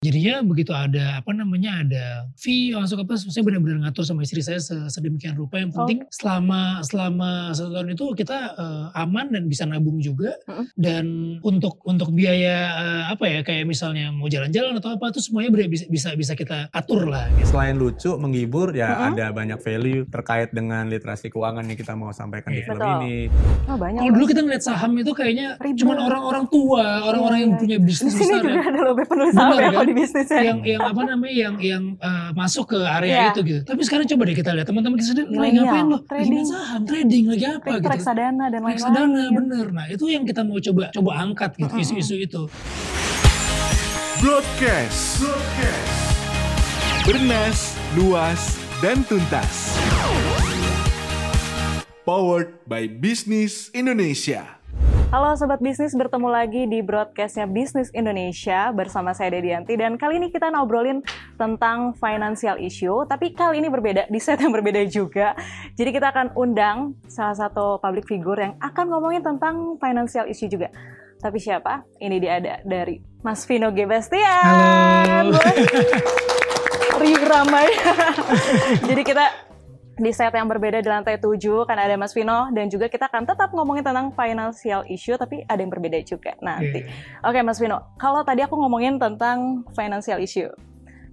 Jadinya begitu ada apa namanya ada fee masuk apa saya benar-benar ngatur sama istri saya sedemikian rupa yang penting Oke. selama selama satu tahun itu kita eh, aman dan bisa nabung juga Mm-mm. dan untuk untuk biaya eh, apa ya kayak misalnya mau jalan-jalan atau apa itu semuanya bisa bisa bisa kita atur lah gitu. Selain lucu, menghibur, ya Mm-mm. ada banyak value terkait dengan literasi keuangan yang kita mau sampaikan di Iya. film Betul. ini. Oh banyak. Kalau dulu kita ngeliat saham itu kayaknya Ribet. cuma orang-orang tua, orang-orang Iya, yang punya Di bisnis besar juga yang ada lebih penulis Benar, saham ya kan? Di bisnisnya. yang yang apa namanya yang yang eh, masuk ke area Iya. itu gitu. Tapi sekarang coba deh kita lihat teman-teman kita sendiri lagi ngapain loh? Trading. saham, trading lagi apa gitu. reksadana dan lain-lain. Reksadana bener. Nah itu yang kita mau coba coba angkat gitu Mm-mm. isu-isu itu. Broadcast. Bernas, luas, dan tuntas. Powered by Bisnis Indonesia. Halo Sobat Bisnis, bertemu lagi di broadcastnya Bisnis Indonesia bersama saya Dedianti dan kali ini kita ngobrolin tentang financial issue tapi kali ini berbeda, di set yang berbeda juga jadi kita akan undang salah satu public figure yang akan ngomongin tentang financial issue juga tapi siapa? Ini dia ada dari Mas Vino G. Bastian Halo. Riuh ramai Jadi kita di set yang berbeda di lantai 7 kan ada Mas Vino dan juga kita akan tetap ngomongin tentang financial issue tapi ada yang berbeda juga nanti. Iya. Oke Mas Vino, kalau tadi aku ngomongin tentang financial issue.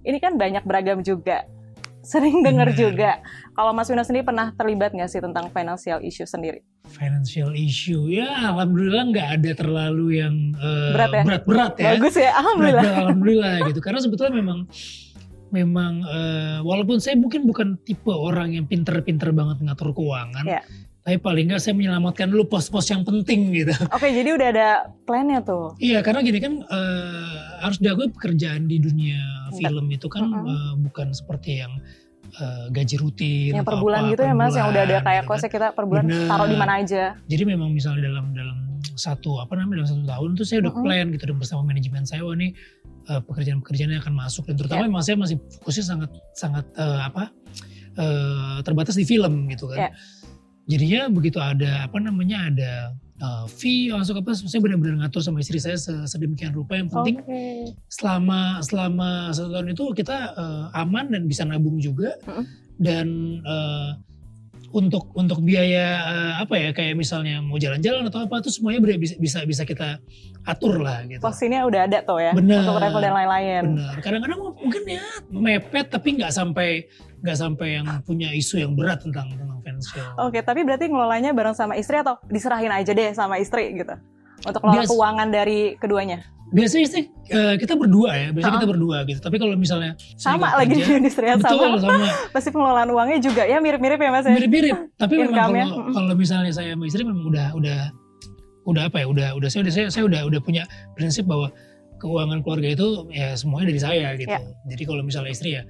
Ini kan banyak beragam juga. Sering dengar Benar. juga. Kalau Mas Vino sendiri pernah terlibat nggak sih tentang financial issue sendiri? Financial issue ya alhamdulillah nggak ada terlalu yang eh, Berat ya? berat-berat ya. Bagus ya, alhamdulillah. Berat-berat, alhamdulillah gitu. Karena sebetulnya memang memang eh, walaupun saya mungkin bukan tipe orang yang pinter-pinter banget ngatur keuangan, Iya. tapi paling nggak saya menyelamatkan dulu pos-pos yang penting gitu. Oke, jadi udah ada plannya tuh. Iya, karena gini kan eh, harus diakui pekerjaan di dunia film itu kan Mm-mm. eh, bukan seperti yang eh, gaji rutin Yang per bulan apa, gitu per ya Mas, yang udah ada kayak gitu kan. kosnya kita per bulan Bener. taruh di mana aja. Jadi memang misalnya dalam dalam satu apa namanya dalam satu tahun tuh saya udah Mm-mm. plan gitu dan bersama manajemen saya wah nih pekerjaan-pekerjaan yang akan masuk dan terutama Ya. memang saya masih fokusnya sangat sangat eh, apa eh, terbatas di film gitu kan. Ya. Jadinya begitu ada apa namanya ada eh, fee masuk apa saya benar-benar ngatur sama istri saya se- sedemikian rupa yang penting Oke. selama selama satu tahun itu kita eh, aman dan bisa nabung juga Mm-mm. dan eh, untuk untuk biaya eh, apa ya kayak misalnya mau jalan-jalan atau apa itu semuanya bisa bisa bisa kita atur lah gitu. Posisinya udah ada tuh ya Bener. untuk travel dan lain-lain. Benar. Kadang-kadang mungkin ya mepet tapi nggak sampai nggak sampai yang punya isu yang berat tentang tentang financial. Oke, tapi berarti ngelolanya bareng sama istri atau diserahin aja deh sama istri gitu? Untuk Bias- keuangan dari keduanya. Biasanya sih eh, kita berdua ya, biasanya Ha-ha. kita berdua gitu. Tapi kalau misalnya Sama lagi kerja, di istri yang betul sama. sama Pasti pengelolaan uangnya juga ya mirip-mirip ya Mas ya? mirip-mirip tapi memang Income-nya, kalau kalau misalnya saya sama istri memang udah udah udah apa ya udah udah saya udah saya, saya udah udah punya prinsip bahwa keuangan keluarga itu ya semuanya dari saya gitu Ya. jadi kalau misalnya istri ya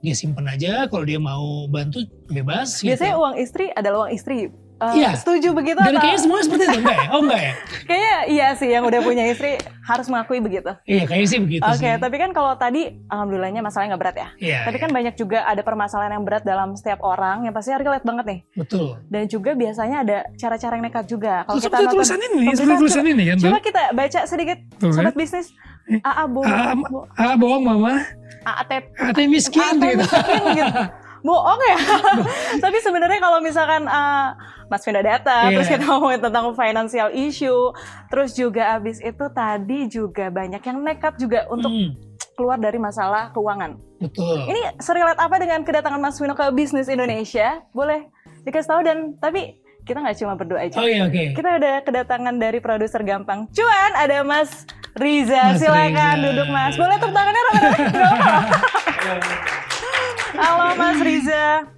dia simpen aja kalau dia mau bantu bebas Biasanya gitu. uang istri adalah uang istri. Eh, Iya. Setuju begitu dan atau? kayaknya semuanya seperti itu enggak ya oh enggak ya Kayaknya iya sih yang udah punya istri harus mengakui begitu. iya kayaknya sih begitu Oke, sih tapi kan kalau tadi alhamdulillahnya masalahnya nggak berat ya. iya Tapi iya. kan banyak juga ada permasalahan yang berat dalam setiap orang yang pasti relate banget nih. betul Dan juga biasanya ada cara-cara yang nekat juga. Kalau kita nonton- tulisan ini seperti tulisan ini kan Coba kita baca sedikit Tuh, sobat kan? bisnis. Eh, AA bohong, Ah, bo- ah bohong mama ate miskin gitu miskin gitu. Bohong ya. Tapi sebenarnya kalau misalkan ah, Mas Vino data, Iya. terus kita ngomongin tentang financial issue, terus juga abis itu tadi juga banyak yang nekat juga untuk Hmm, keluar dari masalah keuangan. betul Ini serilat apa dengan kedatangan Mas Vino ke bisnis Indonesia? Boleh dikasih tahu dan tapi kita nggak cuma berdua aja. oh iya oke Kita ada kedatangan dari produser gampang cuan, ada Mas Riza. Mas Silakan Riza. duduk Mas. Boleh tepuk tangannya rame-rame? Halo Mas Riza.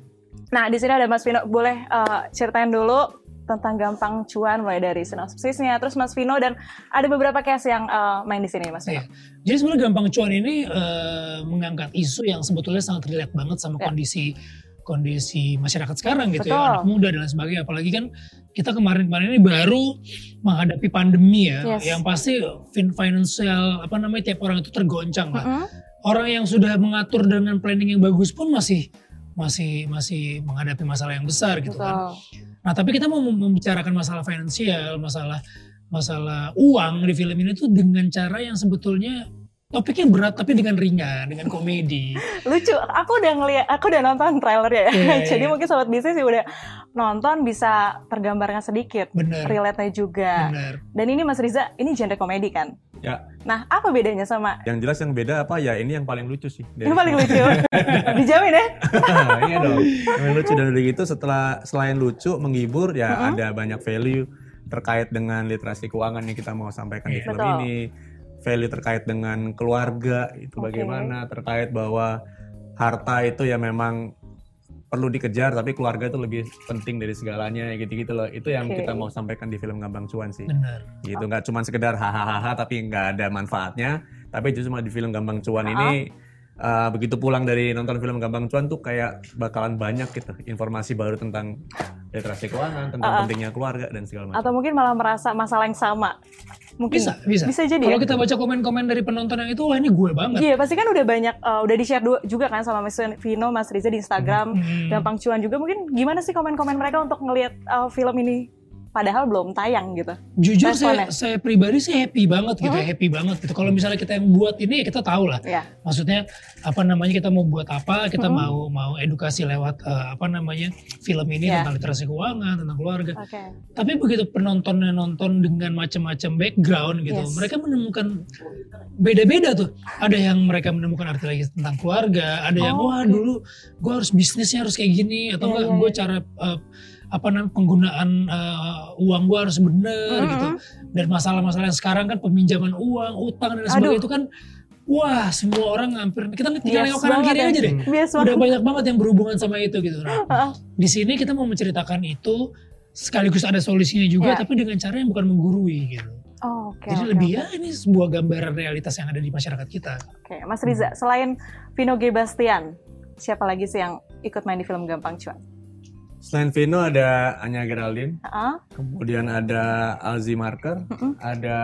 Nah di sini ada Mas Vino. Boleh eh, ceritain dulu tentang gampang cuan mulai dari sinopsisnya, terus Mas Vino dan ada beberapa case yang eh, main di sini Mas Vino. Iya. Jadi sebenarnya gampang cuan ini eh, mengangkat isu yang sebetulnya sangat relate banget sama Ya. kondisi kondisi masyarakat sekarang gitu Betul. ya anak muda dan lain sebagainya apalagi kan kita kemarin-kemarin ini baru menghadapi pandemi ya Yes. yang pasti fin financial apa namanya tiap orang itu tergoncang lah Mm-mm. Orang yang sudah mengatur dengan planning yang bagus pun masih masih masih menghadapi masalah yang besar gitu kan Betul. Nah, tapi kita mau mem- membicarakan masalah finansial, masalah masalah uang di film ini tuh dengan cara yang sebetulnya topiknya berat tapi dengan ringan, dengan komedi. Lucu. Aku udah ngeliat, aku udah nonton trailer ya. Iya, Jadi iya. mungkin sobat bisnis ya udah nonton bisa tergambarkan sedikit. Bener, Relate-nya juga. bener. Dan ini Mas Riza, ini genre komedi kan? Ya. Nah, apa bedanya sama Yang jelas yang beda apa ya ini yang paling lucu sih. dari ini paling semua. lucu? Dijamin ya? iya dong. Yang paling lucu dan udah gitu setelah selain lucu menghibur ya Mm-mm. ada banyak value terkait dengan literasi keuangan yang kita mau sampaikan di Iya. film Betul. ini. Value terkait dengan keluarga itu Oke. bagaimana terkait bahwa harta itu ya memang perlu dikejar tapi keluarga itu lebih penting dari segalanya gitu-gitu loh. Itu yang Oke. kita mau sampaikan di film Gambang Cuan sih. Bener. gitu nggak cuma sekedar hahaha tapi nggak ada manfaatnya tapi justru cuma di film Gambang Cuan ini uh, begitu pulang dari nonton film Gambang Cuan tuh kayak bakalan banyak gitu informasi baru tentang literasi keuangan tentang ah. pentingnya keluarga dan segala macam Atau mungkin malah merasa masalah yang sama? Mungkin Bisa, bisa. Bisa jadi Kalau ya? kita baca komen-komen dari penonton yang itu, wah ini gue banget. Iya, pasti kan udah banyak, uh, udah di-share du- juga kan sama Mas Vino, Mas Riza di Instagram, Hmm. Gampang Cuan juga. Mungkin gimana sih komen-komen mereka untuk ngelihat uh, film ini? Padahal belum tayang gitu. Jujur Responnya. saya, saya pribadi sih happy banget gitu, Hmm. happy banget gitu. Kalau misalnya kita yang buat ini, ya kita tahu lah. Ya. Maksudnya apa namanya kita mau buat apa, kita Hmm. mau mau edukasi lewat eh, apa namanya film ini Ya. tentang literasi keuangan, tentang keluarga. Oke. Tapi begitu penontonnya nonton dengan macam-macam background gitu, Yes. mereka menemukan beda-beda tuh. Ada yang mereka menemukan arti lagi tentang keluarga, ada yang Oh, wah oke. dulu gue harus bisnisnya harus kayak gini atau Iya, enggak iya, gue iya. cara eh, apa namanya penggunaan eh, uang gue harus bener Mm-mm. gitu. Dan masalah-masalah yang sekarang kan peminjaman uang, utang dan Aduh. sebagainya itu kan wah semua orang hampir kita tinggal nengok kanan kiri ya. aja deh. Bias Udah banget. banyak banget yang berhubungan sama itu gitu. Nah, Heeh. di sini kita mau menceritakan itu sekaligus ada solusinya juga Ya. tapi dengan cara yang bukan menggurui gitu. Oh, Oke. Jadi oke, lebih oke. ya ini sebuah gambaran realitas yang ada di masyarakat kita. Oke, Mas Riza, selain Vino G. Bastian, siapa lagi sih yang ikut main di film Gampang Cuan? Selain Vino ada Anya Geraldine Heeh. kemudian ada Alzi Marker Mm-mm. ada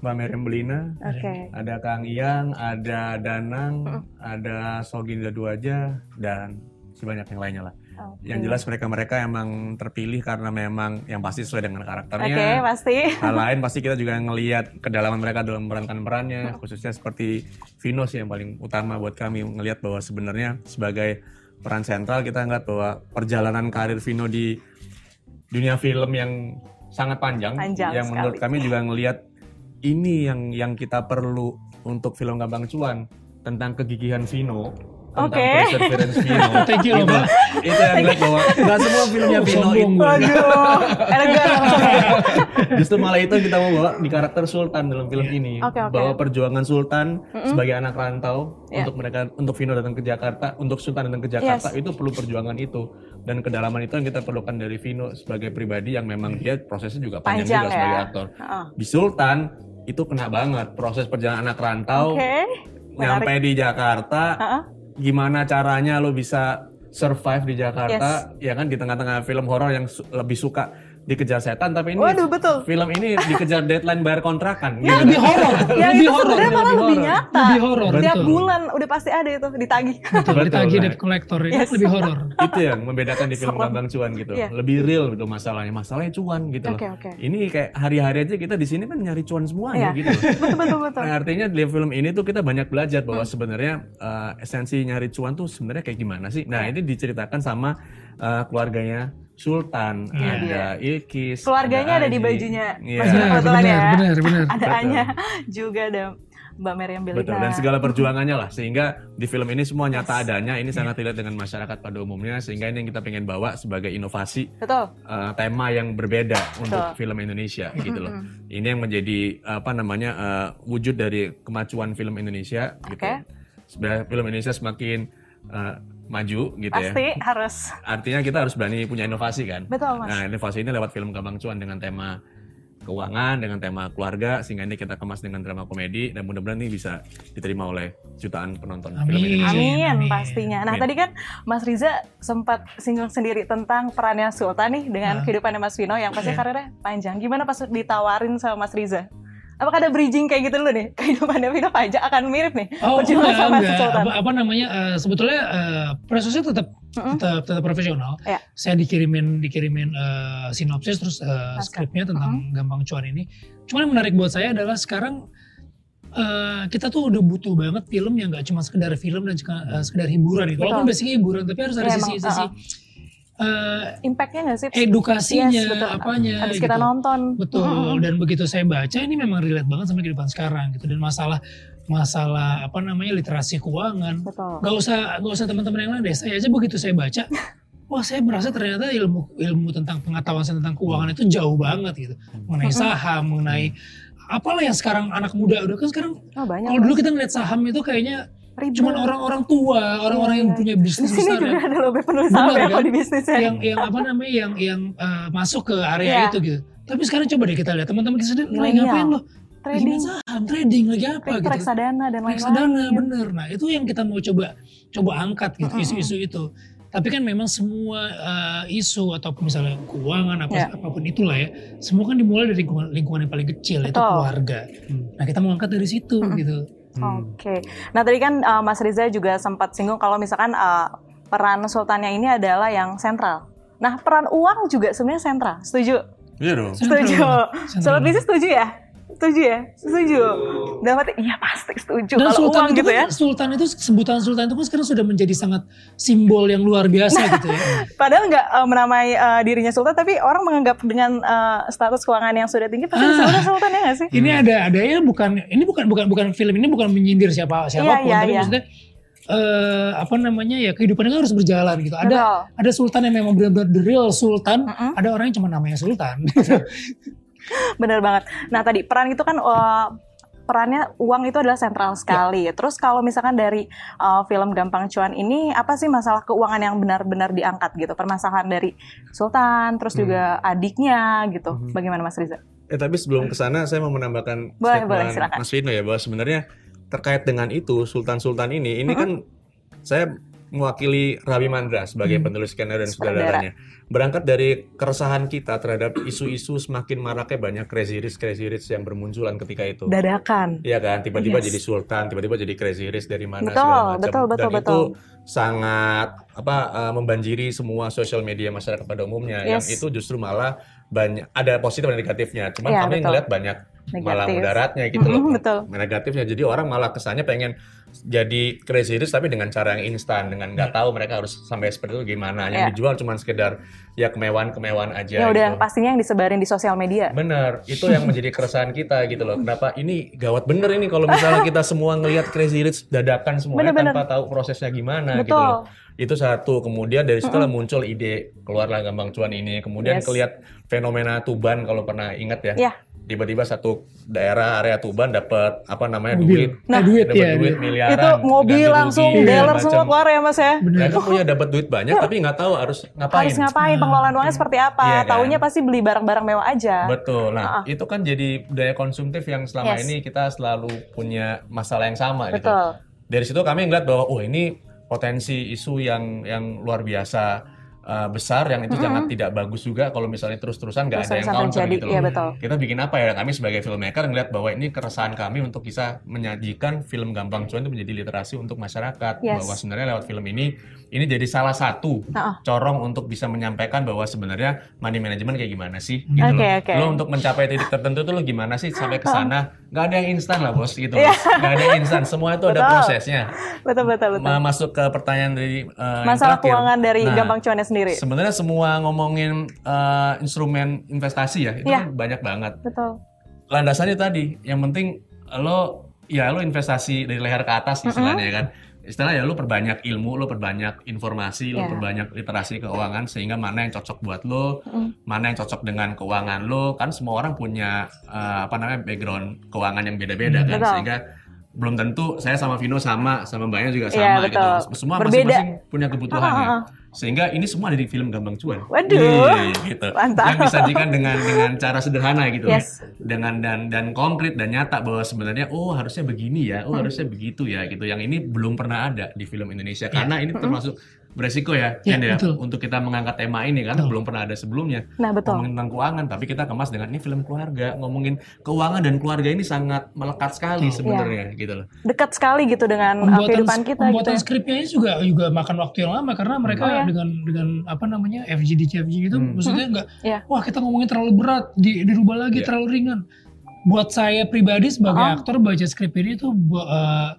Mbak Miriam Belina Oke. ada Kang Iyang ada Danang Mm. ada Soginda Duaja dan sebanyak yang lainnya lah Oke. yang jelas mereka-mereka emang terpilih karena memang yang pasti sesuai dengan Oke, karakternya. pasti. Hal lain pasti kita juga ngelihat kedalaman mereka dalam memerankan perannya, khususnya seperti Vino sih yang paling utama buat kami ngelihat bahwa sebenarnya sebagai peran sentral kita ngeliat bahwa perjalanan karir Vino di dunia film yang sangat panjang, Panjang yang menurut sekali. kami juga ngelihat ini yang yang kita perlu untuk film Gambang Cuan tentang kegigihan Vino Oke. perseverance Vino. Thank you loh, Itu- yang ngeliat bahwa nggak semua filmnya Oh, Vino sombong itu gue. Waduh, elegan langsung ya. Justru malah itu yang kita mau bawa di karakter Sultan dalam film ini. Oke, oke. Bahwa perjuangan Sultan Mm-mm. sebagai anak rantau Ya. untuk mereka untuk Vino datang ke Jakarta, untuk Sultan datang ke Jakarta Yes. itu perlu perjuangan itu dan kedalaman itu yang kita perlukan dari Vino sebagai pribadi yang memang dia prosesnya juga panjang, Panjang juga sebagai ya. aktor. Heeh. Di Sultan itu kena banget proses perjalanan anak rantau Oke. nyampe di Jakarta Heeh. Gimana caranya lo bisa survive di Jakarta ya kan di tengah-tengah film horor yang su- lebih suka dikejar setan tapi ini Waduh, betul. film ini dikejar deadline bayar kontrakan Ya, gitu. lebih horor, Yang lebih itu horor. sebenarnya malah lebih lebih nyata. Lebih horor, Tiap betul. bulan udah pasti ada itu ditagih. Betul, Betul, ditagih debt collector ini Yes. lebih horor. itu yang membedakan di film Serem. Bambang Cuan gitu Iya. lebih real gitu masalahnya masalahnya cuan gitu loh Oke, oke. ini kayak hari-hari aja kita di sini kan nyari cuan semuanya Iya. gitu loh Betul betul betul. Nah, artinya di film ini tuh kita banyak belajar bahwa Hmm. sebenarnya uh, esensi nyari cuan tuh sebenarnya kayak gimana sih? Nah, Iya. ini diceritakan sama uh, keluarganya Sultan, Iya. ada Ilkis, Keluarganya ada di Aji. bajunya Iya. Mas Vino. Benar, ya. benar, benar. Ada Betul. Anya juga ada Mbak Meriam Belina. Betul, dan segala perjuangannya lah sehingga di film ini semua nyata adanya, Iya. ini sangat relate dengan masyarakat pada umumnya sehingga ini yang kita pengen bawa sebagai inovasi Betul. uh, tema yang berbeda untuk Betul. film Indonesia gitu loh. Ini yang menjadi apa namanya uh, wujud dari kemajuan film Indonesia gitu. Oke. Sebenarnya film Indonesia semakin uh, maju gitu ya. Pasti harus. Artinya kita harus berani punya inovasi kan. Betul Mas. Nah, inovasi ini lewat film Gambang Cuan dengan tema keuangan, dengan tema keluarga sehingga ini kita kemas dengan drama komedi dan mudah-mudahan ini bisa diterima oleh jutaan penonton film Amin. Indonesia. Amin, Amin. pastinya. Nah Amin. tadi kan Mas Riza sempat singgung sendiri tentang perannya Sultan nih dengan Ah. kehidupannya Mas Vino yang pasti Iya. karirnya panjang. Gimana pas ditawarin sama Mas Riza? Apakah ada bridging kayak gitu dulu nih? Kehidupannya Vino panjang akan mirip nih. Oh enggak, sama enggak. Sultan. Apa, apa namanya? eh, sebetulnya eh, prosesnya tetap Mm-mm. tetap tetap profesional. Iya. Saya dikirimin dikirimin eh, sinopsis terus Naskah. skripnya tentang Gampang Cuan ini. Cuman yang menarik buat saya adalah sekarang eh, kita tuh udah butuh banget film yang nggak cuma sekedar film dan eh, sekedar hiburan gitu. Walaupun basicnya hiburan, tapi harus ada Iya, eh, Impactnya nggak sih? edukasinya, Yes, betul. apanya. Habis kita gitu. nonton. Betul. Mm-mm. Dan begitu saya baca ini memang relate banget sama kehidupan sekarang gitu. Dan masalah masalah apa namanya literasi keuangan. Betul. Gak usah gak usah teman-teman yang lain deh. Saya aja begitu saya baca, wah saya merasa ternyata ilmu ilmu tentang pengetahuan saya tentang keuangan itu jauh banget gitu. Mengenai saham, mengenai apalah yang sekarang anak muda udah kan sekarang Oh, banyak. kalau dulu kita ngeliat saham itu kayaknya Ribet. cuman orang-orang tua, orang-orang Iya, yang iya. punya Di bisnis sini besar juga ya. ada lebih penulis Benar, ya kan? di bisnisnya. yang yang apa namanya yang yang eh, masuk ke area Iya. itu gitu. Tapi sekarang coba deh kita lihat teman-teman kita sendiri lagi Milenial. ngapain loh? Trading, saham, trading lagi apa gitu. reksadana dan lain-lain. reksadana bener nah itu yang kita mau coba coba angkat gitu isu-isu itu tapi kan memang semua eh, isu ataupun misalnya keuangan apa Ya. apa pun itulah ya semua kan dimulai dari lingkungan, lingkungan yang paling kecil itu Betul. keluarga nah kita mau angkat dari situ Mm-mm. gitu Oke. Nah tadi kan uh, Mas Riza juga sempat singgung kalau misalkan uh, peran sultannya ini adalah yang sentral. Nah peran uang juga sebenarnya sentral. Setuju? Iya dong. Setuju. Sobat bisnis setuju ya? Setuju ya? Setuju. Dan berarti iya pasti setuju dan kalau sultan uang itu gitu kan, ya. sultan itu sebutan sultan itu kan sekarang sudah menjadi sangat simbol yang luar biasa gitu ya Padahal nggak uh, menamai uh, dirinya sultan, tapi orang menganggap dengan uh, status keuangan yang sudah tinggi pasti Ah. sultan ya nggak sih? ini ada ada ya bukan ini bukan bukan bukan film ini bukan menyindir siapa siapa pun iya, tapi iya. maksudnya eh apa namanya ya kehidupannya kan harus berjalan gitu ada Betul. ada sultan yang memang benar-benar the real sultan Mm-mm. ada orang yang cuma namanya sultan Bener banget. Nah tadi peran itu kan uh, perannya uang itu adalah sentral sekali. Terus kalau misalkan dari uh, film Gampang Cuan ini apa sih masalah keuangan yang benar-benar diangkat gitu? Permasalahan dari Sultan, terus Hmm. juga adiknya gitu. Mhm. Bagaimana Mas Riza? Eh tapi sebelum ke sana saya mau menambahkan Boleh, boleh, silakan. Mas Vino ya bahwa sebenarnya terkait dengan itu sultan-sultan ini ini kan saya mewakili Rabi Mandra sebagai Hmm. penulis skenario dan sutradaranya. Berangkat dari keresahan kita terhadap isu-isu semakin maraknya banyak crazy rich crazy rich yang bermunculan ketika itu. Dadakan. Iya kan, tiba-tiba Yes. jadi sultan, tiba-tiba jadi crazy rich dari mana Betul, segala macam. betul, betul, Dan betul. itu sangat apa uh, membanjiri semua sosial media masyarakat pada umumnya. Yang Yes. itu justru malah banyak ada positif dan negatifnya. Cuman Iya, kami betul. ngeliat banyak malah Negatif. mudaratnya gitu loh. Betul. Negatifnya. Jadi orang malah kesannya pengen jadi crazy rich tapi dengan cara yang instan, dengan nggak tahu mereka harus sampai seperti itu gimana. Yang Iya. dijual cuma sekedar ya kemewahan-kemewahan aja Ya udah gitu. pastinya yang disebarin di sosial media. Bener, itu yang menjadi keresahan kita gitu loh. Kenapa ini gawat bener ini kalau misalnya kita semua ngelihat Crazy Rich dadakan semuanya Bener-bener. tanpa tahu prosesnya gimana gitu Betul. loh. Itu satu. Kemudian dari situ lah muncul ide keluarlah Gampang Cuan ini. Kemudian Yes. kelihat fenomena Tuban kalau pernah ingat ya. Iya. Tiba-tiba satu daerah area Tuban dapat apa namanya mobil duit. Nah, duit dapat ya duit duit. miliaran. itu mobil langsung rugi, dealer macam. semua keluar ya Mas ya? Mereka punya dapat duit banyak tapi nggak tahu harus ngapain. Harus ngapain? Pengelolaan uangnya seperti apa? Iya kan? Taunya pasti beli barang-barang mewah aja. Betul. Nah, Ah. itu kan jadi budaya konsumtif yang selama Yes. ini kita selalu punya masalah yang sama gitu. Betul. Dari situ kami ngeliat bahwa oh ini potensi isu yang yang luar biasa uh, besar yang itu sangat tidak bagus juga kalau misalnya terus-terusan nggak ada yang counter terjadi, gitu loh. iya betul. Kita bikin apa ya? Kami sebagai filmmaker ngeliat bahwa ini keresahan kami untuk bisa menyajikan film Gampang Cuan itu menjadi literasi untuk masyarakat Yes. bahwa sebenarnya lewat film ini ini jadi salah satu Ah. corong untuk bisa menyampaikan bahwa sebenarnya money management kayak gimana sih gitu Oke, loh. oke. Lo untuk mencapai titik tertentu tuh lo gimana sih sampai ke sana? Gak ada yang instan lah bos gitu. Iya. loh. Gak ada yang instan. Semua itu ada prosesnya. Betul betul betul. Ma- Masuk ke pertanyaan dari uh, yang Masalah terakhir. keuangan dari Nah, Gampang Cuannya sendiri. Sebenarnya semua ngomongin uh, instrumen investasi ya itu Iya. kan banyak banget. Betul. Landasannya tadi, yang penting lo ya lo investasi dari leher ke atas istilahnya ya kan. Istilah ya lo perbanyak ilmu, lo perbanyak informasi, lo Iya. perbanyak literasi keuangan sehingga mana yang cocok buat lo, Mm. mana yang cocok dengan keuangan lo. Kan semua orang punya uh, apa namanya background keuangan yang beda-beda kan Betul. sehingga belum tentu saya sama Vino sama, sama Mbaknya juga Iya, sama betul. gitu. Semua masing-masing punya kebutuhannya. Ah, ah, ah. Sehingga ini semua ada di film Gampang Cuan. Waduh. Yeay, gitu. Mantap. Yang disajikan dengan dengan cara sederhana gitu. Yes. Dengan dan dan konkret dan nyata bahwa sebenarnya oh harusnya begini ya, oh Hmm. harusnya begitu ya gitu. Yang ini belum pernah ada di film Indonesia karena ini termasuk beresiko ya, Ya, Ken, ya, betul. untuk kita mengangkat tema ini karena belum pernah ada sebelumnya. Nah, betul. Ngomongin tentang keuangan, tapi kita kemas dengan ini film keluarga, ngomongin keuangan dan keluarga ini sangat melekat sekali sebenarnya gitu loh. Dekat sekali gitu dengan uh, kehidupan kita gitu pembuatan ya. skripnya ini juga juga makan waktu yang lama karena mereka Oh, ya? dengan dengan apa namanya FGD FGD itu Hmm. maksudnya nggak Iya. wah kita ngomongin terlalu berat di dirubah lagi Iya. terlalu ringan buat saya pribadi sebagai Oh. aktor baca skrip ini tuh eh,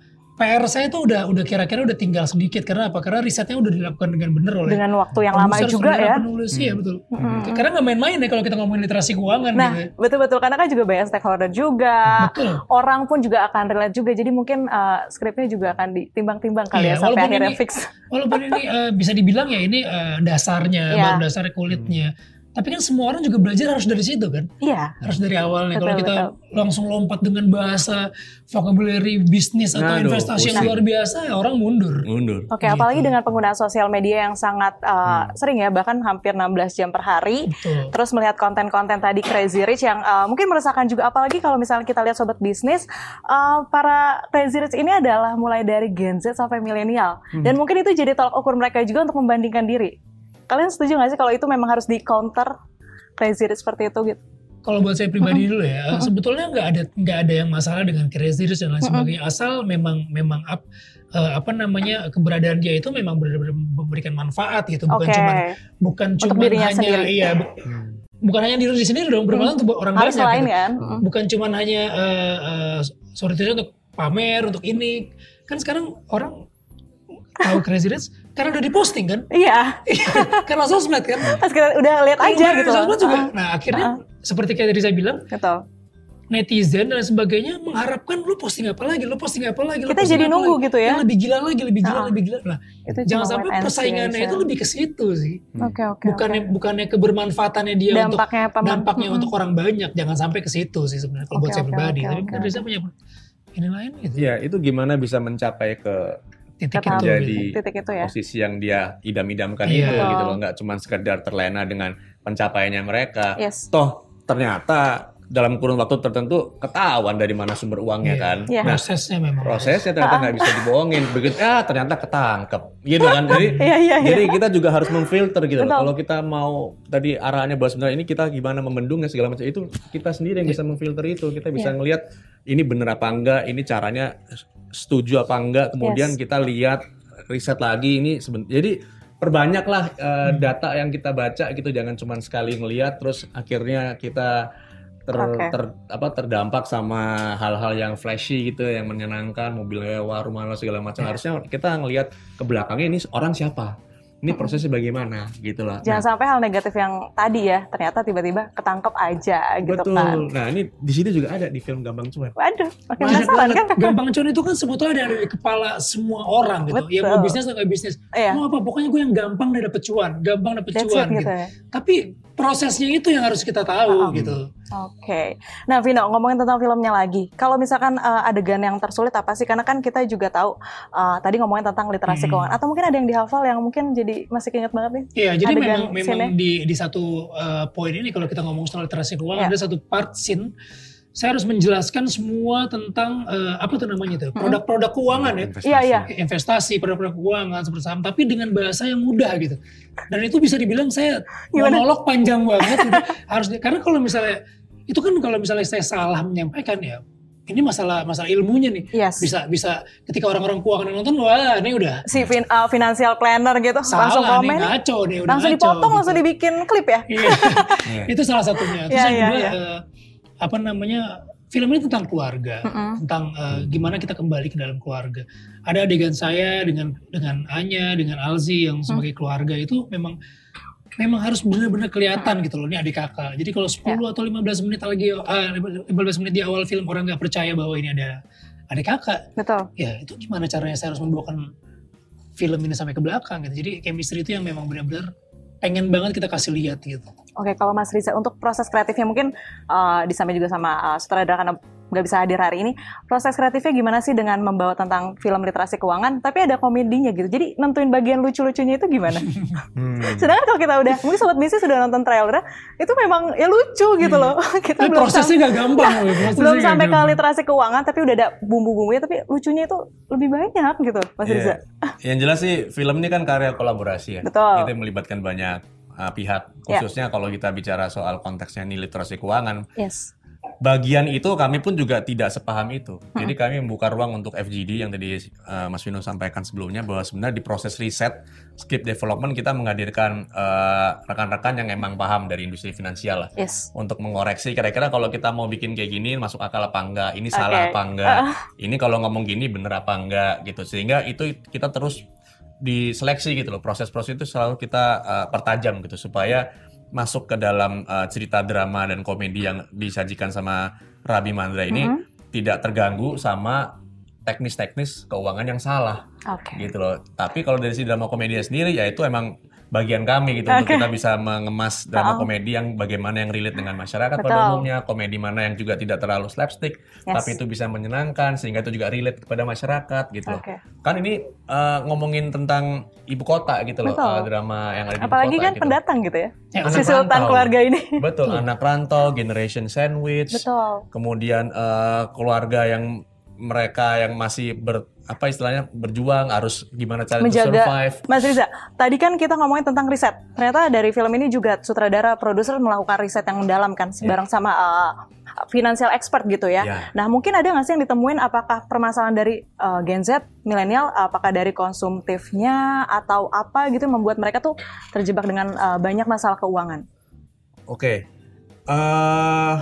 PR saya tuh udah udah kira-kira udah tinggal sedikit karena apa? Karena risetnya udah dilakukan dengan benar oleh Dengan waktu yang lama juga ya. Penulis iya betul. Mm-mm. Karena nggak main-main ya kalau kita ngomongin literasi keuangan Nah, gitu. betul-betul karena kan juga banyak stakeholder juga. Betul. Orang pun juga akan relate juga. Jadi mungkin uh, skripnya juga akan ditimbang-timbang kali Iya, ya sampai akhirnya ini- fix. Walaupun ini eh, bisa dibilang ya ini eh, dasarnya, Iya. baru dasar kulitnya. Tapi kan semua orang juga belajar harus dari situ kan. Iya. Harus dari awalnya. Kalau Betul, kita langsung lompat dengan bahasa vocabulary bisnis atau Aduh, investasi yang luar biasa, ya orang mundur. Mundur. Oke, Gitu. apalagi dengan penggunaan sosial media yang sangat uh, sering ya, bahkan hampir 16 jam per hari. Betul. Terus melihat konten-konten tadi Crazy Rich yang uh, mungkin meresahkan juga, apalagi kalau misalnya kita lihat sobat bisnis, uh, para Crazy Rich ini adalah mulai dari Gen Z sampai milenial. Dan mungkin itu jadi tolak ukur mereka juga untuk membandingkan diri. Kalian setuju nggak sih kalau itu memang harus di counter Crazy Rich seperti itu gitu? Kalau buat saya pribadi dulu ya, sebetulnya nggak ada nggak ada yang masalah dengan crazy rich dan lain sebagainya. Asal memang memang up, eh, apa namanya keberadaan dia itu memang benar-benar memberikan manfaat gitu, bukan Oke, cuma bukan cuma hanya sendiri. iya bu- bukan hanya diri sendiri dong bermanfaat untuk orang harus banyak. lain gitu. kan? Bukan cuma hanya eh, eh, sorry untuk pamer untuk ini. Kan sekarang orang tahu crazy rich karena udah diposting kan, Iya, karena sosmed kan. pas kita udah lihat aja Karena gitu. sosmed juga. Ah, Nah akhirnya seperti kayak tadi saya bilang gitu. netizen dan sebagainya mengharapkan lu posting apa lagi, lu posting apa lagi, lu Kita jadi apa nunggu lagi. gitu ya. Yang lebih gila lagi, lebih gila, Ah. lebih gila. Nah, Itu jangan sampai persaingannya aja. itu lebih ke situ sih. Oke, oke. bukannya oke. bukannya kebermanfaatannya dia dampaknya apa? untuk dampaknya Mm-mm. untuk orang banyak, jangan sampai ke situ sih sebenarnya kalau buat Oke, saya pribadi. oke, Tapi oke, mungkin Riza punya ini lain gitu. Ya, itu gimana bisa mencapai ke Titik itu. Jadi- titik itu ya. posisi yang dia idam-idamkan Iya. itu gitu loh, nggak cuma sekedar terlena dengan pencapaiannya mereka. Yes. Toh ternyata dalam kurun waktu tertentu ketahuan dari mana sumber uangnya Iya. kan. Iya. Nah, Prosesnya memang. prosesnya ternyata nggak bisa dibohongin. Begitu ah ternyata ketangkep, gitu kan. Jadi Iya, iya, iya. jadi kita juga harus memfilter gitu. Kalau kita mau tadi arahannya bahwa sebenarnya ini kita gimana membendungnya segala macam itu kita sendiri yang bisa memfilter itu. Kita bisa Iya. ngelihat ini bener apa enggak, ini caranya setuju apa enggak. Kemudian Yes. kita lihat riset lagi ini seben- jadi perbanyaklah eh, data yang kita baca gitu jangan cuma sekali ngelihat terus akhirnya kita ter, Oke. ter- apa terdampak sama hal-hal yang flashy gitu yang menyenangkan mobil mewah rumah mewah segala macam harusnya kita ngelihat ke belakangnya ini orang siapa ini prosesnya bagaimana gitu lah Jangan sampai hal negatif yang tadi ya, ternyata tiba-tiba ketangkep aja gitu betul kan. nah ini di sini juga ada di film Gambang Cuan Waduh, makin penasaran kan? Gampang cuan itu kan sebetulnya ada di kepala semua orang gitu. Ya mau Betul. bisnis atau nggak bisnis. Iya. Mau apa? Pokoknya gue yang gampang dapet cuan. Gampang dapet That's cuan it gitu. gitu ya. Tapi prosesnya itu yang harus kita tahu Paham. gitu. Oke. Nah, Vino, ngomongin tentang filmnya lagi. Kalau misalkan uh, adegan yang tersulit apa sih? Karena kan kita juga tahu uh, tadi ngomongin tentang literasi Hmm. keuangan atau mungkin ada yang dihafal yang mungkin jadi masih keinget banget nih. Iya, jadi memang memang di di satu uh, poin ini kalau kita ngomong soal literasi keuangan Iya. ada satu part scene saya harus menjelaskan semua tentang uh, apa tuh namanya tuh produk-produk keuangan ya Iya, iya. investasi produk-produk keuangan seperti saham tapi dengan bahasa yang mudah gitu dan itu bisa dibilang saya Gimana? monolog panjang banget gitu. harus karena kalau misalnya itu kan kalau misalnya saya salah menyampaikan ya ini masalah masalah ilmunya nih Yes. bisa bisa ketika orang-orang keuangan yang nonton wah ini udah Si fin- uh, financial planner gitu langsung salah nih komen. ngaco nih udah langsung ngaco, dipotong, gitu. langsung dibikin klip ya. Iya. itu salah satunya. Terus Iya, yang iya, kedua iya. eh, apa namanya film ini tentang keluarga, Mm-mm. tentang eh, gimana kita kembali ke dalam keluarga. Ada adegan saya dengan dengan Anya, dengan Alzi yang sebagai keluarga itu memang memang harus benar-benar kelihatan gitu loh ini adik kakak. Jadi kalau 10 Ya. atau 15 menit lagi ah, 15 menit di awal film orang nggak percaya bahwa ini ada adik kakak, Betul. ya itu gimana caranya saya harus membawakan film ini sampai ke belakang gitu. Jadi chemistry itu yang memang benar-benar pengen banget kita kasih lihat gitu. Oke, kalau Mas Riza untuk proses kreatifnya mungkin uh, disampaikan juga sama uh, sutradara karena nggak bisa hadir hari ini. Proses kreatifnya gimana sih dengan membawa tentang film literasi keuangan, tapi ada komedinya gitu. Jadi nentuin bagian lucu-lucunya itu gimana? Hmm. Sedangkan kalau kita udah, mungkin sobat bisnis sudah nonton trailer, itu memang ya lucu gitu loh. kita belum prosesnya sam- gak gampang loh. prosesnya belum nggak sampai ke gampang. literasi keuangan, tapi udah ada bumbu-bumbunya, tapi lucunya itu lebih banyak gitu, Mas Iya. Riza. Yang jelas sih film ini kan karya kolaborasi ya. Betul. Itu melibatkan banyak uh, pihak. Ya. Khususnya kalau kita bicara soal konteksnya ini literasi keuangan. Yes. bagian itu kami pun juga tidak sepaham itu. Jadi kami membuka ruang untuk FGD yang tadi uh, Mas Vino sampaikan sebelumnya bahwa sebenarnya di proses riset skip development kita menghadirkan uh, rekan-rekan yang emang paham dari industri finansial lah Yes. untuk mengoreksi kira-kira kalau kita mau bikin kayak gini masuk akal apa enggak, ini salah Oke. apa enggak, ini kalau ngomong gini bener apa enggak gitu. Sehingga itu kita terus diseleksi gitu loh. Proses-proses itu selalu kita uh, pertajam gitu supaya masuk ke dalam uh, cerita drama dan komedi yang disajikan sama Rabi Mandra ini tidak terganggu sama teknis-teknis keuangan yang salah Oke. gitu loh. Tapi kalau dari si drama komedi sendiri ya itu emang bagian kami gitu untuk Oke. kita bisa mengemas drama Oh. komedi yang bagaimana yang relate dengan masyarakat Betul. pada umumnya, komedi mana yang juga tidak terlalu slapstick, Yes. tapi itu bisa menyenangkan sehingga itu juga relate kepada masyarakat gitu. Oke. Kan ini eh, ngomongin tentang ibu kota gitu loh, Betul. eh, drama yang ada di Apalagi ibu kota kan gitu. pendatang gitu ya. Ya, si sultan rantau. keluarga ini. Betul, anak rantau, generation sandwich, Betul. kemudian eh, keluarga yang mereka yang masih ber apa istilahnya berjuang harus gimana cara Menjaga survive. Mas Riza, tadi kan kita ngomongin tentang riset. Ternyata dari film ini juga sutradara produser melakukan riset yang mendalam kan, bareng sama uh, financial expert gitu ya. Ya. Nah mungkin ada nggak sih yang ditemuin apakah permasalahan dari uh, Gen Z, milenial, apakah dari konsumtifnya atau apa gitu yang membuat mereka tuh terjebak dengan uh, banyak masalah keuangan? Oke, eh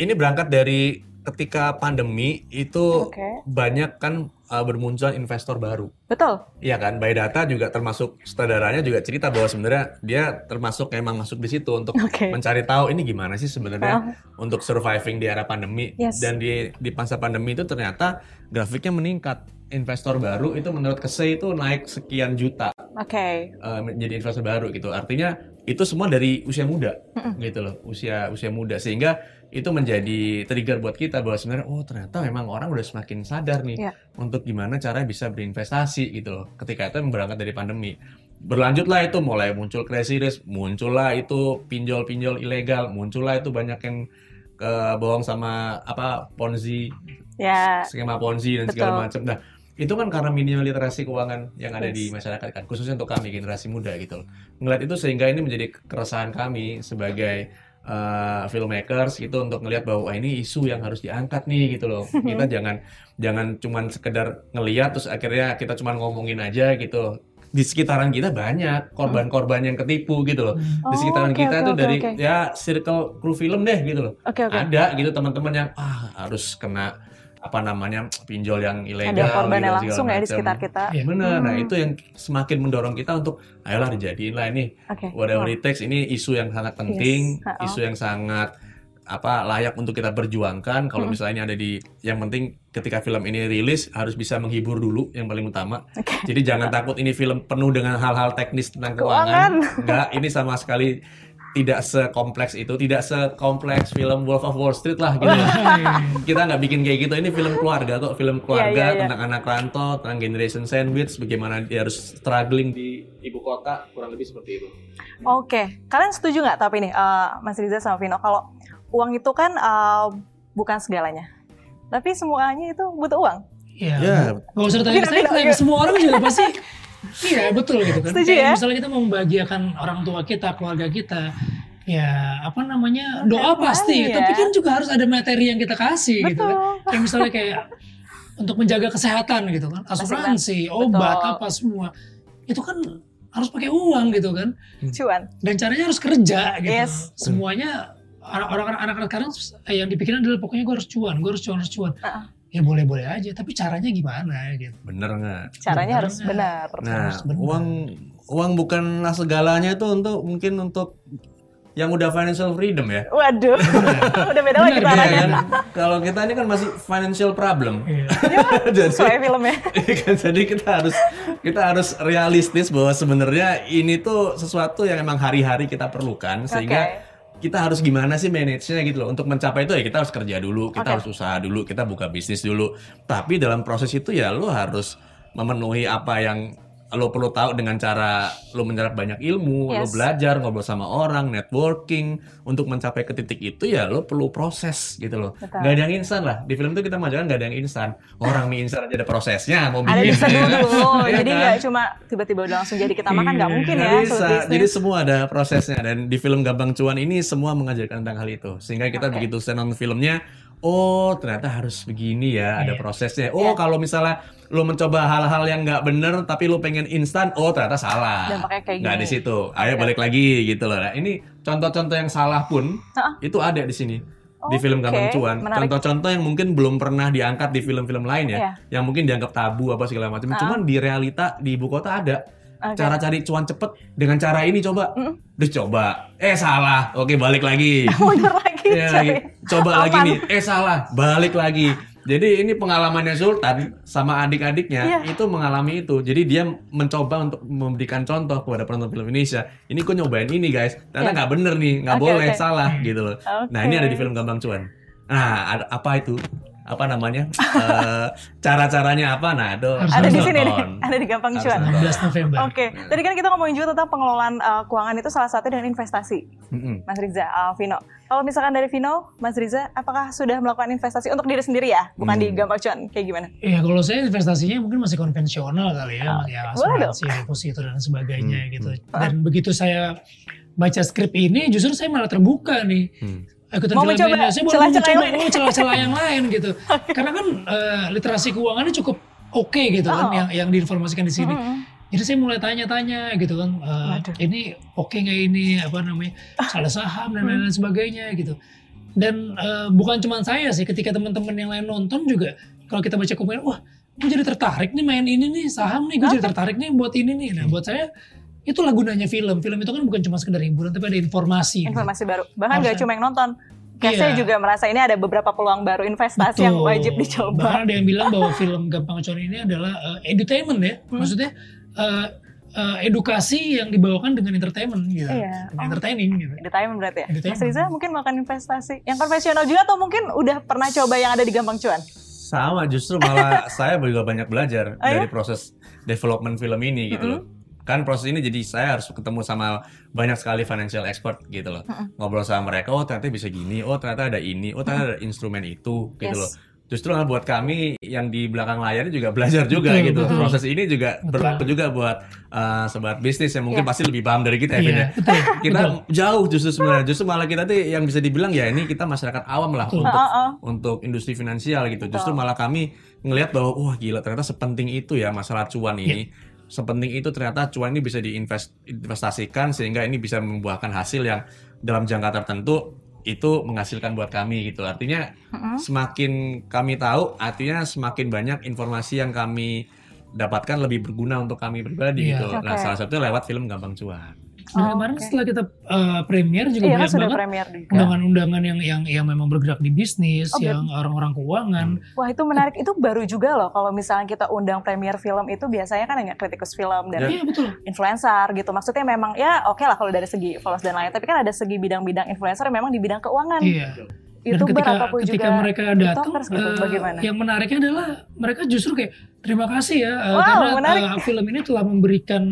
ini berangkat dari ketika pandemi itu Oke. banyak kan eh, bermunculan investor baru. Betul. Iya kan, by data juga termasuk sutradaranya juga cerita bahwa sebenarnya dia termasuk emang masuk di situ untuk Oke. mencari tahu ini gimana sih sebenarnya untuk surviving di era pandemi Yes. dan di di masa pandemi itu ternyata grafiknya meningkat. Investor baru itu menurut Kese itu naik sekian juta Oke. eh, menjadi investor baru gitu. Artinya itu semua dari usia muda gitu loh, usia usia muda sehingga itu menjadi trigger buat kita bahwa sebenarnya oh ternyata memang orang udah semakin sadar nih Iya. untuk gimana cara bisa berinvestasi gitu loh. Ketika itu berangkat dari pandemi. Berlanjutlah itu mulai muncul crazy risk, muncullah itu pinjol-pinjol ilegal, muncullah itu banyak yang ke bohong sama apa Ponzi, Ya. skema Ponzi dan segala Betul. macam. Nah, itu kan karena minimnya literasi keuangan yang ada di masyarakat kan, khususnya untuk kami generasi muda gitu loh. Ngeliat itu sehingga ini menjadi keresahan kami sebagai uh, filmmakers itu untuk ngelihat bahwa ini isu yang harus diangkat nih gitu loh. Kita jangan jangan cuman sekedar ngeliat terus akhirnya kita cuman ngomongin aja gitu. Di sekitaran kita banyak korban-korban yang ketipu gitu loh. Di Oh, sekitaran oke, kita oke, tuh oke, dari oke. ya circle kru film deh gitu loh Oke oke. ada gitu teman-teman yang ah harus kena apa namanya pinjol yang ilegal Ada korbannya gitu, langsung ya di sekitar kita. Iya. bener nah Hmm. itu yang semakin mendorong kita untuk ayolah dijadiin lah ini Oke. whatever it takes ini isu yang sangat penting Ha-ha. isu yang sangat apa layak untuk kita perjuangkan kalau Hmm. misalnya ini ada di yang penting ketika film ini rilis harus bisa menghibur dulu yang paling utama Oke. jadi jangan takut ini film penuh dengan hal-hal teknis tentang Keuangan. keuangan enggak ini sama sekali tidak sekompleks itu tidak sekompleks film Wolf of Wall Street lah gitu kita nggak bikin kayak gitu ini film keluarga kok film keluarga Iya, iya, iya. tentang anak rantau tentang generation sandwich bagaimana dia harus struggling di ibu kota kurang lebih seperti itu Oke, kalian setuju nggak tapi nih eh, Mas Riza sama Vino kalau uang itu kan eh, bukan segalanya, tapi semuanya itu butuh uang. Iya. Ya. Gak usah ditanya ke saya, tanya ke semua orang juga pasti. Iya betul gitu kan. Setuju Kayak ya? Misalnya kita mau membahagiakan orang tua kita, keluarga kita, ya apa namanya doa Oke, pasti. ya. Tapi kan juga harus ada materi yang kita kasih gitu kan. Betul. Kayak misalnya kayak untuk menjaga kesehatan gitu kan, asuransi, Betul. obat apa semua, itu kan harus pakai uang gitu kan. Cuan. Dan caranya harus kerja gitu. Yes. Semuanya orang-orang anak-anak sekarang yang dipikirin adalah pokoknya gue harus cuan, gue harus cuan, harus cuan. Uh-uh. Ya boleh-boleh aja, tapi caranya gimana gitu. bener nggak Caranya Benar harus nggak? benar. nah Harus benar. uang uang bukanlah segalanya itu untuk mungkin untuk yang udah financial freedom ya Waduh, udah beda lagi Iya arahnya. kan? kalau kita ini kan masih financial problem Iya. jadi Sesuai filmnya. Iya kan? jadi kita harus kita harus realistis bahwa sebenarnya ini tuh sesuatu yang emang hari-hari kita perlukan sehingga kita harus gimana sih manage-nya gitu loh untuk mencapai itu ya kita harus kerja dulu kita Oke. harus usaha dulu kita buka bisnis dulu tapi dalam proses itu ya lo harus memenuhi apa yang lo perlu tahu dengan cara lo menyerap banyak ilmu, lo Yes. belajar ngobrol sama orang, networking untuk mencapai ke titik itu ya lo perlu proses gitu loh. Betul. Gak ada yang instan lah. Di film itu kita majakan gak ada yang instan. Orang mie instan aja ada prosesnya mau Ada bikin. diseduh ya kan? dulu, Iya jadi kan? nggak cuma tiba-tiba udah langsung jadi kita makan nggak Iya, mungkin ya. bisa. Jadi semua ada prosesnya dan di film Gampang Cuan ini semua mengajarkan tentang hal itu. Sehingga kita Oke. begitu nonton filmnya, oh ternyata harus begini ya, ada Iya. prosesnya. Oh Iya. kalau misalnya lo mencoba hal-hal yang nggak bener tapi lo pengen instan, oh ternyata salah. Dampaknya kayak Nggak di situ. Ayo balik lagi gitu loh. Nah, ini contoh-contoh yang salah pun Heeh. itu ada di sini. Di film Gampang Cuan, contoh-contoh yang mungkin belum pernah diangkat di film-film lain ya, Iya. yang mungkin dianggap tabu apa segala macam. Ah. Cuman di realita di ibu kota ada Oke. cara cari cuan cepet dengan cara ini coba. Mm. Terus coba, eh salah, oke balik lagi. Mundur lagi. Coy. lagi. Coba lagi Aman. nih, eh salah, balik lagi. Jadi ini pengalamannya Sultan sama adik-adiknya Iya. itu mengalami itu. Jadi dia mencoba untuk memberikan contoh kepada penonton film Indonesia. Ini kok nyobain ini guys, ternyata Iya. nggak bener nih, nggak Oke, boleh, oke. salah gitu loh. Nah ini ada di film Gampang Cuan. Nah ada, apa itu? Apa namanya? Eh, cara-caranya apa? Nah itu Harus Ada di sini nih, ada di Gampang Cuan. nonton. 16 November. Oke, tadi kan kita ngomongin juga tentang pengelolaan uh, keuangan itu salah satu dengan investasi, Mm-mm. Mas Riza, uh, Vino. Kalau misalkan dari Vino, Mas Riza, apakah sudah melakukan investasi untuk diri sendiri ya, bukan di Hmm. Gampang Cuan? Kayak gimana? Iya kalau saya investasinya mungkin masih konvensional kali ya, Oh, ya asuransi, deposito dan sebagainya Hmm, gitu. hmm. Dan begitu saya baca skrip ini, justru saya malah terbuka nih. Hmm. Ikutan Mau mencoba celah-celah mencoba yang lain. oh, celah-celah yang lain gitu. Karena kan eh, literasi keuangannya cukup oke gitu kan, Oh. yang yang diinformasikan di sini. Mm-mm. Jadi saya mulai tanya-tanya gitu kan, eh, Waduh. ini oke nggak ini apa namanya salah saham dan lain-lain sebagainya gitu. Dan eh, bukan cuma saya sih, ketika teman-teman yang lain nonton juga, kalau kita baca komen, wah, gue jadi tertarik nih main ini nih saham nih, gue jadi tertarik nih buat ini nih. Nah buat saya itulah gunanya film. Film itu kan bukan cuma sekedar hiburan, tapi ada informasi. gitu. Informasi baru. Bahkan nggak Harusnya. cuma yang nonton. Kayak Iya. saya juga merasa ini ada beberapa peluang baru investasi yang Betul. wajib dicoba. Bahkan ada yang bilang bahwa film Gampang Cuan ini adalah eh, edutainment ya. Hmm. Maksudnya eh, eh, edukasi yang dibawakan dengan entertainment gitu. Iya. Dengan Oh. entertaining gitu. Time berarti ya. Entertainment. Mas Riza mungkin melakukan investasi yang konvensional juga atau mungkin udah pernah coba yang ada di Gampang Cuan? Sama justru malah saya juga banyak belajar Oh, ya? dari proses development film ini gitu loh. Kan proses ini jadi saya harus ketemu sama banyak sekali financial expert gitu loh. Ngobrol sama mereka, oh ternyata bisa gini, oh ternyata ada ini, oh ternyata ada instrumen itu gitu Yes. loh. Justru malah buat kami yang di belakang layar ini juga belajar juga Betul, gitu. betul. Proses ini juga Betul. berlaku juga buat uh, sobat bisnis yang mungkin Iya. pasti lebih paham dari kita ya. Iya, betul. Kita betul. jauh justru sebenarnya. Justru malah kita tuh yang bisa dibilang ya ini kita masyarakat awam lah Betul. untuk Oh, oh. untuk industri finansial gitu. Betul. Justru malah kami ngelihat bahwa wah gila ternyata sepenting itu ya masalah cuan Iya. ini. Sepenting itu ternyata cuan ini bisa diinvestasikan sehingga ini bisa membuahkan hasil yang dalam jangka tertentu itu menghasilkan buat kami gitu. Artinya Mm-mm. semakin kami tahu, artinya semakin banyak informasi yang kami dapatkan lebih berguna untuk kami pribadi Iya. gitu. Nah, Oke. salah satunya lewat film Gampang Cuan. Dan Oh, kemarin oke. setelah kita uh, premier juga Iya kan banyak banget undangan-undangan yang yang yang memang bergerak di bisnis, Oh, yang orang-orang keuangan. Wah itu menarik, itu baru juga loh kalau misalnya kita undang premier film itu biasanya kan hanya kritikus film dan Iya betul. influencer gitu. Maksudnya memang ya oke lah kalau dari segi followers dan lain, tapi kan ada segi bidang-bidang influencer yang memang di bidang keuangan. Iya. Dan YouTuber ketika ataupun ketika juga mereka datang, gitu, bagaimana? yang menariknya adalah mereka justru kayak terima kasih ya eh, Wow, karena menarik. eh, film ini telah memberikan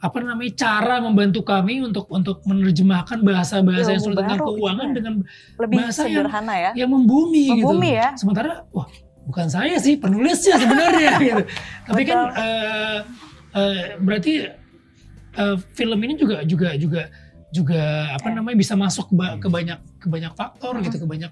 apa namanya cara membantu kami untuk untuk menerjemahkan bahasa-bahasa yang sulit tentang keuangan iya. dengan Lebih bahasa yang- sederhana ya. yang membumi, Membumi gitu. ya. Sementara wah bukan saya sih penulisnya sebenarnya gitu. Tapi kan Betul. eh, eh, berarti eh, film ini juga juga juga juga apa Ya. namanya bisa masuk ba- ke banyak ke banyak faktor gitu ke banyak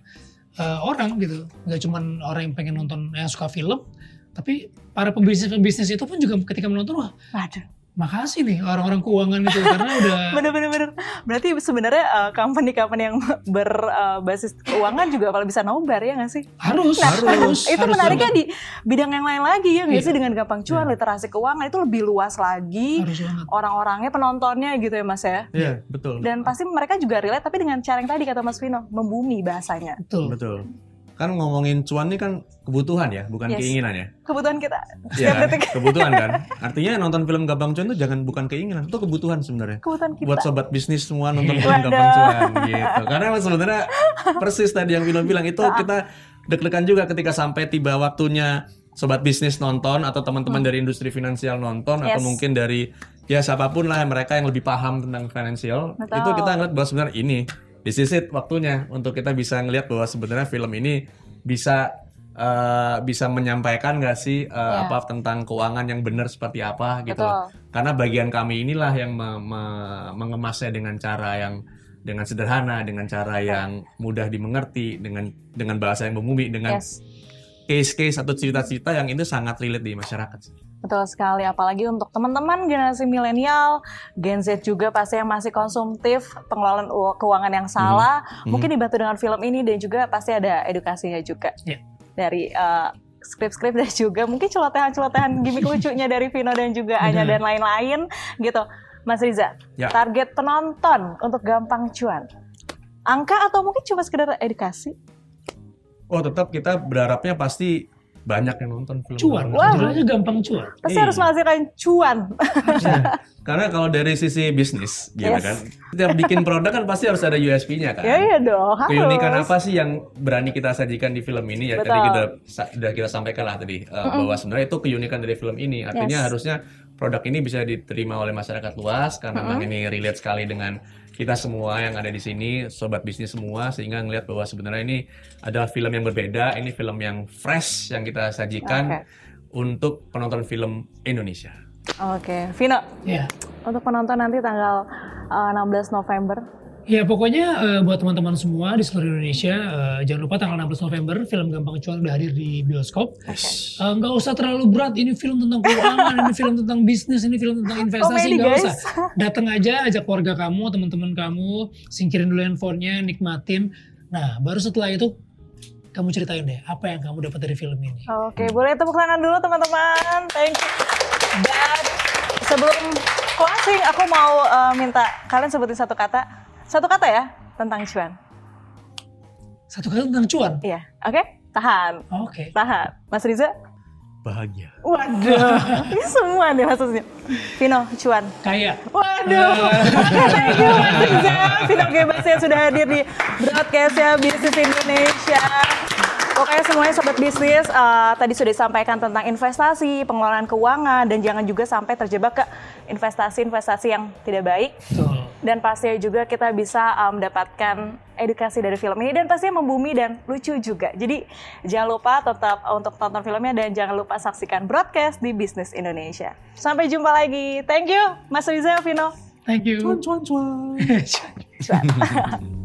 eh, orang gitu. Gak cuman orang yang pengen nonton yang suka film, tapi para pembisnis itu pun juga ketika menonton wah Waduh, makasih nih orang-orang keuangan itu karena udah bener-bener. bener. Berarti sebenarnya uh, company-company yang berbasis keuangan juga kalau bisa nobar ya nggak sih? harus Nah, harus itu harus menariknya banget. di bidang yang lain lagi ya nggak Iya. sih dengan gampang cuan Iya. literasi keuangan itu lebih luas lagi harus orang-orangnya penontonnya gitu ya mas ya Iya, betul. dan pasti mereka juga relate tapi dengan cara yang tadi kata mas Vino membumi bahasanya Betul. Betul. Kan ngomongin cuan ini kan kebutuhan ya, bukan Yes. keinginan ya. kebutuhan kita setiap Ya, detik kebutuhan kan. Artinya nonton film Gampang Cuan itu jangan bukan keinginan, itu kebutuhan sebenarnya. kebutuhan kita Buat sobat bisnis semua nonton Iya. film Waduh. Cuan gitu. Karena sebenarnya persis tadi yang Vino bilang itu kita deg-degan juga ketika sampai tiba waktunya sobat bisnis nonton atau teman-teman dari industri finansial nonton atau Yes. mungkin dari ya siapa pun lah mereka yang lebih paham tentang finansial Betul. itu kita ngeliat bahwa sebenarnya ini this is it waktunya untuk kita bisa ngelihat bahwa sebenarnya film ini bisa eh, bisa menyampaikan nggak sih eh, Ya. apa tentang keuangan yang benar seperti apa gitu Betul. loh. karena bagian kami inilah yang me- me- mengemasnya dengan cara yang dengan sederhana dengan cara yang mudah dimengerti dengan dengan bahasa yang membumi dengan Yes. case-case atau cerita-cerita yang itu sangat relate di masyarakat sih. Betul sekali, apalagi untuk teman-teman generasi milenial, Gen Z juga pasti yang masih konsumtif, pengelolaan keuangan yang salah, Mhm. mungkin dibantu dengan film ini dan juga pasti ada edukasinya juga Iya. dari eh, skrip-skrip dan juga mungkin celotehan-celotehan gimmick lucunya dari Vino dan juga Anya dan lain-lain gitu. Mas Riza, Ya. target penonton untuk gampang cuan, angka atau mungkin cuma sekedar edukasi? Oh tetap kita berharapnya pasti banyak yang nonton film. Cuan, Wah. gampang cuan. Pasti Iya. harus menghasilkan cuan. Karena kalau dari sisi bisnis, gitu Yes. kan, setiap bikin produk kan pasti harus ada USP-nya kan. ya iya dong, harus. Keunikan apa sih yang berani kita sajikan di film ini ya? Tadi Betul. kita sa- sudah kita sampaikan lah tadi uh, bahwa sebenarnya itu keunikan dari film ini. Artinya Yes. harusnya produk ini bisa diterima oleh masyarakat luas karena memang ini relate sekali dengan kita semua yang ada di sini, sobat bisnis semua, sehingga ngelihat bahwa sebenarnya ini adalah film yang berbeda, ini film yang fresh yang kita sajikan Oke. untuk penonton film Indonesia. Oke, Vino, Ya. untuk penonton nanti tanggal uh, 16 November. Ya pokoknya eh, buat teman-teman semua di seluruh Indonesia eh, jangan lupa tanggal 16 November film Gampang Cuan udah hadir di bioskop. Eh, Nggak usah terlalu berat. Ini film tentang keuangan, ini film tentang bisnis, ini film tentang investasi. Nggak usah. Datang aja, ajak keluarga kamu, teman-teman kamu, singkirin dulu handphonenya, nikmatin. Nah baru setelah itu kamu ceritain deh apa yang kamu dapat dari film ini. Oke, boleh tepuk tangan dulu teman-teman. Thank you. Dan sebelum closing, aku mau uh, minta kalian sebutin satu kata. Satu kata ya tentang cuan. Satu kata tentang cuan. Iya, oke? Tahan, Oke. tahan. Mas Riza? Bahagia. Waduh, ini semua nih maksudnya. Vino, cuan. Kaya. Waduh, oke thank you Mas Riza. Vino Gebas yang sudah hadir di broadcastnya Bisnis Indonesia. Pokoknya semuanya sobat bisnis, eh, tadi sudah disampaikan tentang investasi, pengelolaan keuangan, dan jangan juga sampai terjebak ke investasi-investasi yang tidak baik. Betul. Dan pastinya juga kita bisa eh, mendapatkan edukasi dari film ini dan pastinya membumi dan lucu juga. Jadi jangan lupa tetap untuk tonton filmnya dan jangan lupa saksikan broadcast di Bisnis Indonesia. Sampai jumpa lagi. Thank you Mas Riza Vino. Thank you. Cuan cuan cuan. Cuan.